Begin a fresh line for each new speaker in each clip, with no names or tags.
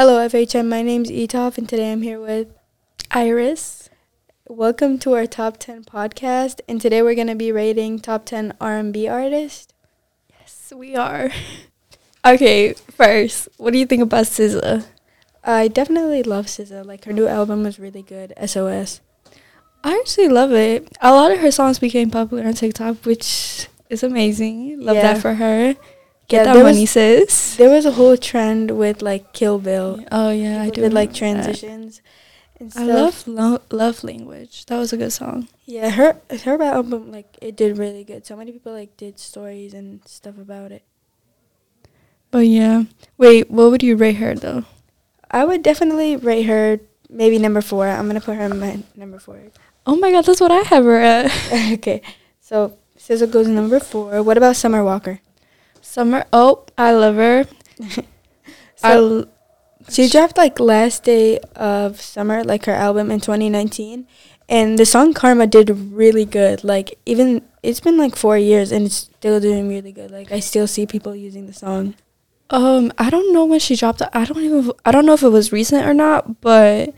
Hello, FHM. My name's Etaf, and today I'm here with
Iris.
Welcome to our top 10 podcast, and today we're going to be rating top 10 R&B artists.
Yes, we are. okay, first, what do you think about SZA?
I definitely love SZA. Like her new album was really good, SOS.
I actually love it. A lot of her songs became popular on TikTok, which is amazing. Love
Yeah.
that for her. Get
Yeah,
that money,
was-
sis.
There was a whole trend with like Kill Bill.
Oh yeah, I do
did like transitions and
I love lo- love language. That was a good song.
Yeah, her her album like it did really good. So many people like did stories and stuff about it.
But yeah, wait, what would you rate her though?
I would definitely rate her maybe number four. I'm gonna put her in my number four.
Oh my god, that's what I have her at.
okay, so SZA goes number four. What about Summer Walker?
Summer. Oh, I love her. I
So
l-
she dropped like last day of summer, like her album in 2019, and the song Karma did really good. Like even it's been like four years and it's still doing really good. Like I still see people using the song.
Um, I don't know when she dropped it. I don't even. I don't know if it was recent or not, but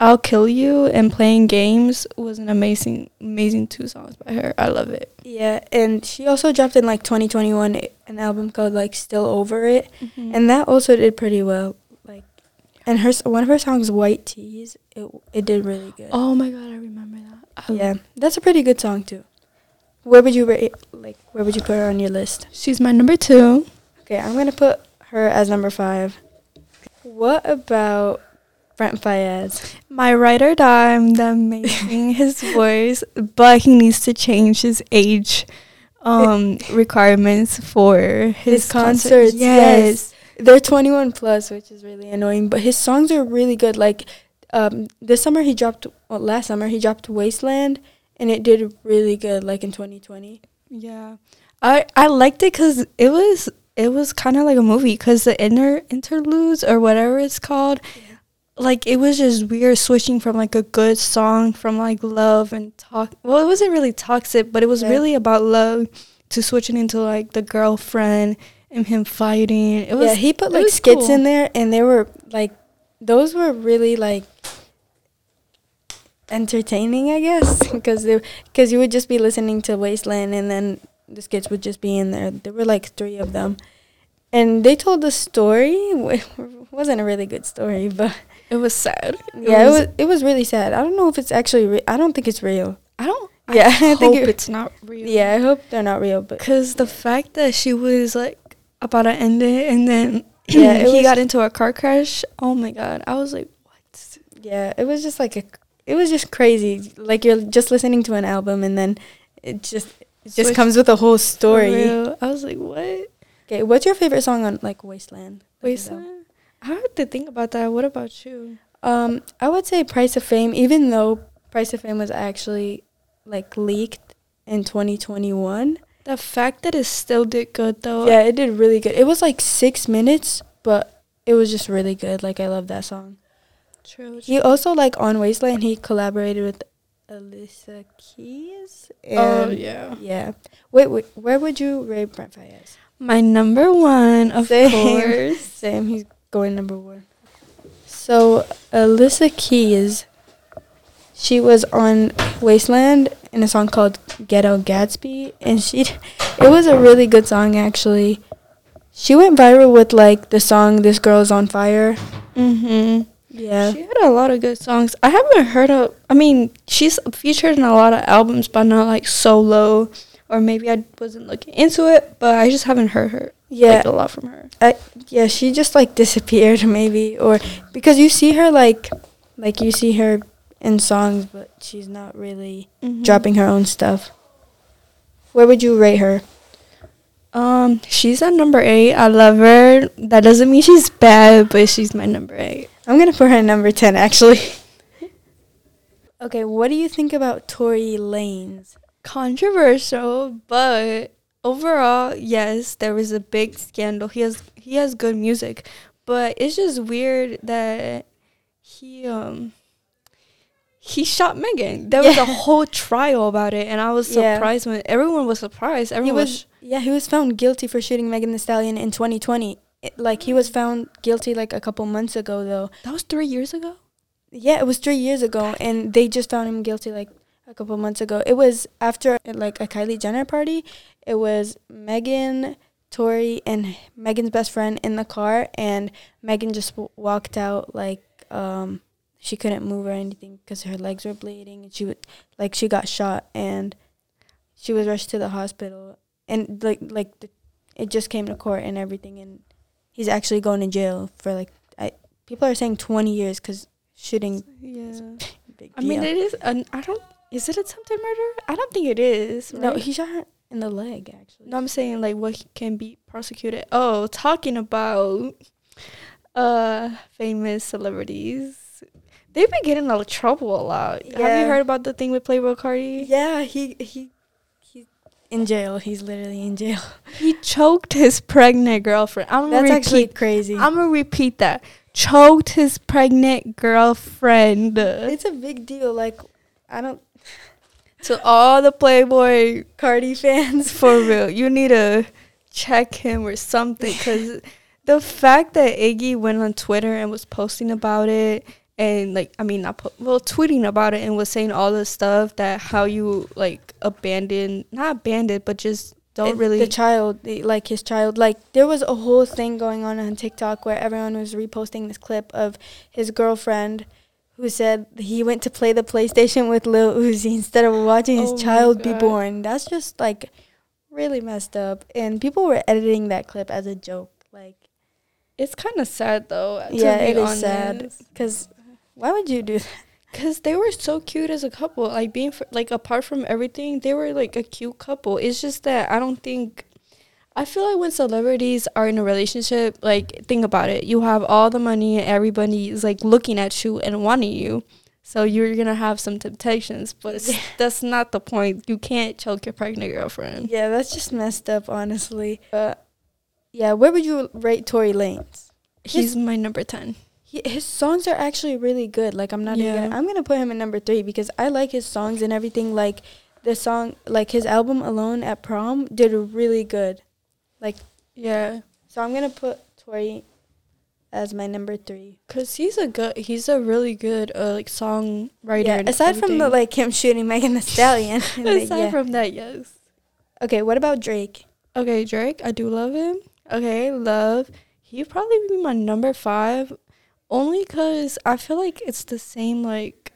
"I'll Kill You" and "Playing Games" was an amazing, amazing two songs by her. I love it.
Yeah, and she also dropped in like 2021 an album called like Still Over It, mm-hmm. and that also did pretty well. Like, and her one of her songs, White Tees, it it did really good.
oh my god, I remember that. I
yeah, that's a pretty good song too. Where would you rate? Like, where would you put her on your list?
she's my number two.
Okay, I'm gonna put her as number five. What about Brent Faiyaz?
My ride or die. I'm amazing his voice, but he needs to change his age um requirements for his,
His
concerts.
concerts,
Yes.
They're 21 plus, which is really annoying. But his songs are really good. Like, um, this summer he dropped. Well, last summer he dropped Wasteland, and it did really good. Like in 2020.
Yeah, I I liked it because it was it was kind of like a movie because the inner interludes or whatever it's called, like it was just weird switching from like a good song from like love and talk. Well, it wasn't really toxic, but it was
Yeah.
really about love to switching into like the girlfriend and him fighting. It was
yeah, he put like skits
cool.
in there, and they were like, those were really like entertaining, I guess, because they because you would just be listening to Wasteland, and then the skits would just be in there. There were like three of them, and they told the story. It wasn't a really good story, but
it was sad.
yeah, it was it was really sad. I don't know if it's actually. Re- I don't think it's real.
I don't.
Yeah,
I,
I think
hope
it-
it's not real.
Yeah, I hope they're not real, but
Cause the fact that she was like about to end it, and then
Yeah,
he
was-
got into a car crash. Oh my god, I was like, what?
Yeah, it was just like a, it was just crazy. Like you're just listening to an album and then it just it just
Switch-
comes with a whole story.
I was like, what?
Okay, what's your favorite song on like Wasteland? Like, his album?
Wasteland. I have to think about that. What about you?
Um, I would say Price of Fame, even though Price of Fame was actually like leaked in 2021.
The fact that it still did good though.
Yeah, it did really good. It was like six minutes, but it was just really good. Like I love that song.
True.
He also like on Wasteland, he collaborated with Alicia Keys.
Oh yeah.
Yeah. Wait, wait. Where would you rate Brent Faiyaz?
My number one, of
Same.
course.
Same. He's going number one. So Alicia Keys, she was on Wasteland in a song called Ghetto Gatsby, and she, it was a really good song actually. She went viral with like the song "This Girl's on Fire."
Mhm.
Yeah.
She had a lot of good songs. I haven't heard of. I mean, she's featured in a lot of albums, but not like solo. Or maybe I wasn't looking into it, but I just haven't heard her.
Yeah.
like, a lot from her.
yeah, she just like disappeared maybe or because you see her like like you see her in songs but she's not really
Mhm.
dropping her own stuff. Where would you rate her?
Um, she's at number eight. I love her. That doesn't mean she's bad, but she's my number eight.
I'm going to put her at number 10 actually. okay, what do you think about Tory Lanez?
Controversial, but overall, yes, there was a big scandal. He has he has good music, but it's just weird that he um he shot Megan. There was a whole trial about it, and I was
Yeah.
surprised when everyone was surprised.
He
Everyone was,
was yeah, he was found guilty for shooting Megan Thee Stallion in 2020 it, like he was found guilty like a couple months ago though.
That was three years ago.
Yeah, it was three years ago, and they just found him guilty like a couple months ago. It was after like a Kylie Jenner party. It was Megan, Tory, and Megan's best friend in the car, and Megan just w- walked out like um she couldn't move or anything because her legs were bleeding, and she would like she got shot, and she was rushed to the hospital, and like like the, it just came to court and everything, and he's actually going to jail for like I people are saying twenty years because shooting
Yeah.
big
I mean, it is. An, I don't. Is it attempted murder? I don't think it is.
No,
right?
he shot her in the leg actually.
No, I'm saying like what he can be prosecuted. Oh, talking about uh famous celebrities. They've been getting in a lot of trouble a lot. Have you heard about the thing with Playboi Carti?
Yeah, he he he's in jail. He's literally in jail.
He choked his pregnant girlfriend. I'm
That's
repeat.
actually crazy.
I'm gonna repeat that. Choked his pregnant girlfriend.
it's a big deal. Like I don't
to all the Playboi
Carti fans.
for real, you need to check him or something because the fact that Iggy went on Twitter and was posting about it and like I mean not po- well tweeting about it and was saying all this stuff that how you like abandoned not abandoned but just don't
It-
really
the child, the- like his child. Like there was a whole thing going on on TikTok where everyone was reposting this clip of his girlfriend. Who said he went to play the PlayStation with Lil Uzi instead of watching his
Oh
child be born? That's just like really messed up. And people were editing that clip as a joke. Like
it's kind of sad though
Yeah, it is sad. Cause why would you do that?
Cause they were so cute as a couple, like being fr- like apart from everything, they were like a cute couple. It's just that I don't think. I feel like when celebrities are in a relationship, like think about it, you have all the money, and everybody is like looking at you and wanting you, so you're gonna have some temptations. But it's, that's not the point. You can't choke your pregnant girlfriend.
Yeah, that's just messed up, honestly. But yeah, where would you rate Tory Lanez?
He's my number ten.
He, his songs are actually really good. Like I'm not even
Yeah.
gonna, I'm gonna put him in number three because I like his songs and everything. Like the song, like his album Alone at Prom did really good. Like
Yeah,
so, I'm gonna put Tory as my number three.
cause he's a good, he's a really good uh, like songwriter.
Yeah, aside from the like him shooting Megan Thee Stallion. like,
aside
yeah.
from that, yes.
okay, what about Drake?
Okay, Drake, I do love him. Okay, love. He'd probably be my number five, only cause I feel like it's the same like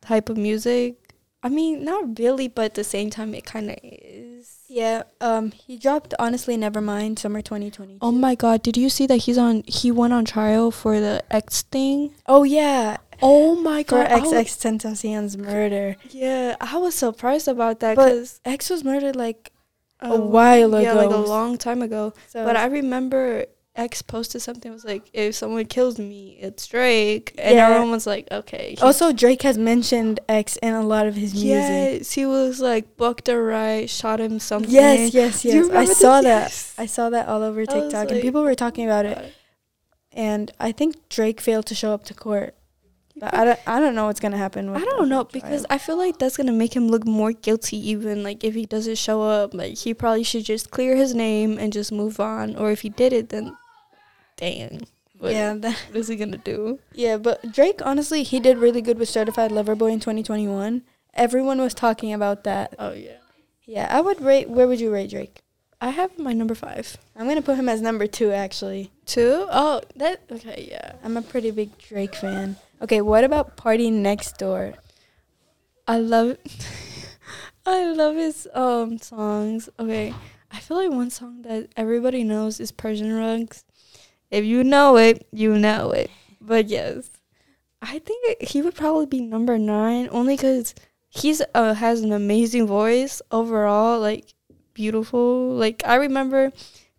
type of music. I mean, not really, but at the same time, it kind of is.
Yeah, um, he dropped Honestly Never mind. summer 2020.
Oh my God! Did you see that he's on? He went on trial for the X thing.
Oh yeah,
Oh my
for
God! Wa-
XX Tentacion's murder.
yeah, I was surprised about that because
X was murdered like a while ago.
Yeah, like a long time ago.
so.
But I remember X posted something was like, if someone kills me, it's Drake. And
Yeah.
everyone was like, okay.
also Drake has mentioned X in a lot of his music.
yes, he was like booked a right, shot him something.
Yes, yes, yes. I saw that. I saw that all over
I
TikTok, and people were talking about it. And I think Drake failed to show up to court. But I don't, I don't know what's gonna happen. With
I don't know because I feel like that's gonna make him look more guilty. Even like if he doesn't show up, like he probably should just clear his name and just move on. Or if he did it, then dang. What,
yeah, that,
what is he gonna do?
yeah. But Drake, honestly, he did really good with Certified Lover Boy in 2021. Everyone was talking about that.
Oh yeah.
Yeah, I would rate. Where would you rate Drake?
I have my number five.
I'm gonna put him as number two. Actually,
Two? Oh, that okay, yeah.
I'm a pretty big Drake fan. Okay, what about PartyNextDoor?
I love I love his um songs. Okay. I feel like one song that everybody knows is Persian Rugs. If you know it, you know it. But yes. I think he would probably be number 9 only cuz he's uh, has an amazing voice overall, like beautiful. Like I remember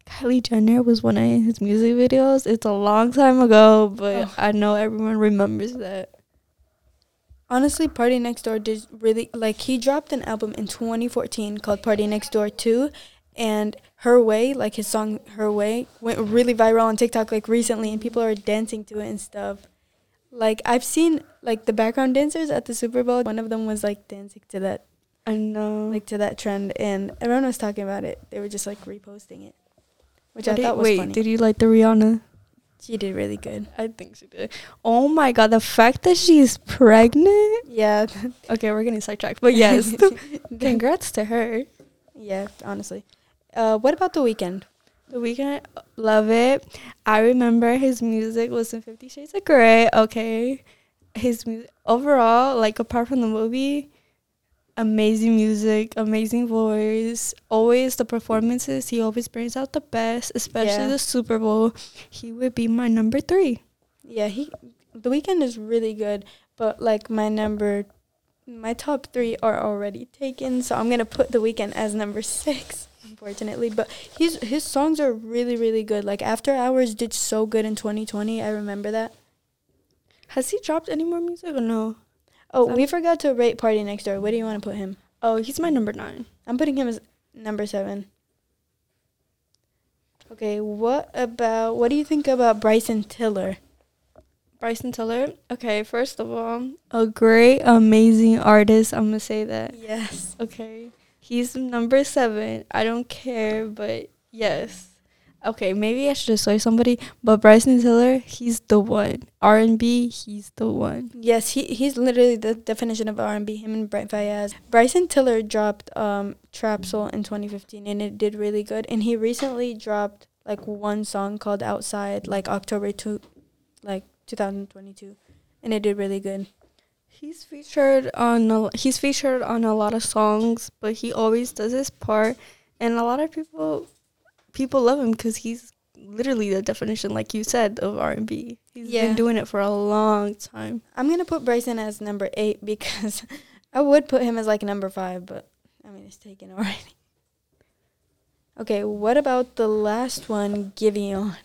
Kylie Jenner was one of his music videos. It's a long time ago, but
Oh.
I know everyone remembers that.
Honestly, PartyNextDoor did really like he dropped an album in 2014 called PartyNextDoor 2 and Her Way, like his song Her Way went really viral on TikTok like recently and people are dancing to it and stuff. Like I've seen like the background dancers at the Super Bowl, one of them was like dancing to that
I know.
like to that trend and everyone was talking about it. They were just like reposting it. Which I
Did-
thought was
wait,
funny.
did you like the Rihanna?
she did really good.
I think she did. Oh my god, the fact that she's pregnant.
Yeah.
Okay, we're getting sidetracked, but yes, congrats to her.
yeah, honestly. Uh, what about the Weeknd?
The Weeknd, love it. I remember his music was in Fifty Shades of Grey. Okay, his music overall, like apart from the movie, amazing music, amazing voice. Always the performances, he always brings out the best, especially
Yeah.
the Super Bowl. He would be my number three.
Yeah, he. The Weeknd is really good, but like my number, my top three are already taken, so I'm gonna put the Weeknd as number six. Unfortunately, but his his songs are really really good. Like After Hours did so good in 2020. I remember that.
Has he dropped any more music or no?
Oh, we forgot to rate PartyNextDoor. Where do you want to put him?
Oh, he's my number nine.
I'm putting him as number seven. Okay, what about what do you think about Bryson Tiller?
Bryson Tiller. Okay, first of all, a great, amazing artist. I'm gonna say that.
Yes.
Okay, he's number seven. I don't care, but yes. Okay, maybe I should say somebody, but Bryson Tiller, he's the one. R and B, he's the one.
Yes, he he's literally the definition of R and B. Him and Brent Faiyaz. Bryson Tiller dropped um Trap Soul in 2015, and it did really good. And he recently dropped like one song called Outside, like October two, like 2022, and it did really good.
He's featured on a, he's featured on a lot of songs, but he always does his part, and a lot of people people love him because he's literally the definition, like you said, of R and B. He's
Yeah.
been doing it for a long time.
I'm gonna put Bryson as number eight because I would put him as like number five, but I mean it's taken already. Okay, what about the last one, Giveon?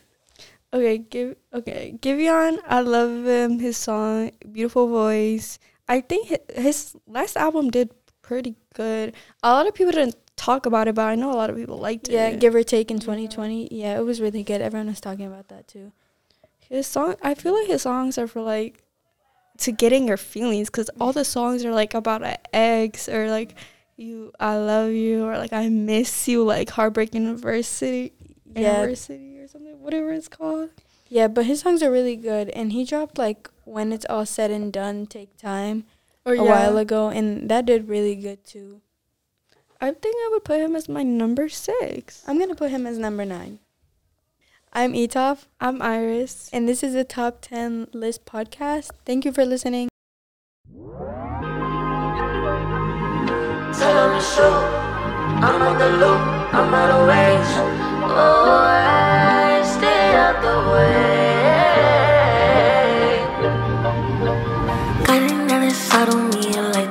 Okay, give okay, Giveon. I love him. His song, beautiful voice. I think his, his last album did pretty good. A lot of people didn't talk about it, but I know a lot of people liked
Yeah,
it.
Yeah, give or take in 2020. Yeah, it was really good. Everyone was talking about that too.
his song. I feel like his songs are for like to getting your feelings, because all the songs are like about an ex or like you, I love you, or like I miss you, like heartbreak university,
Yeah,
university or something, whatever it's called.
yeah, but his songs are really good, and he dropped like when it's all said and done, take time
Or
a while ago, and that did really good too.
I think I would put him as my number six.
I'm gonna put him as number nine. I'm Etaf.
I'm Iris.
And this is the Top 10 List podcast. Thank you for listening.
Tell. I'm on the loop. I'm out of range. Oh, I stay out the way.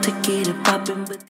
To get it but.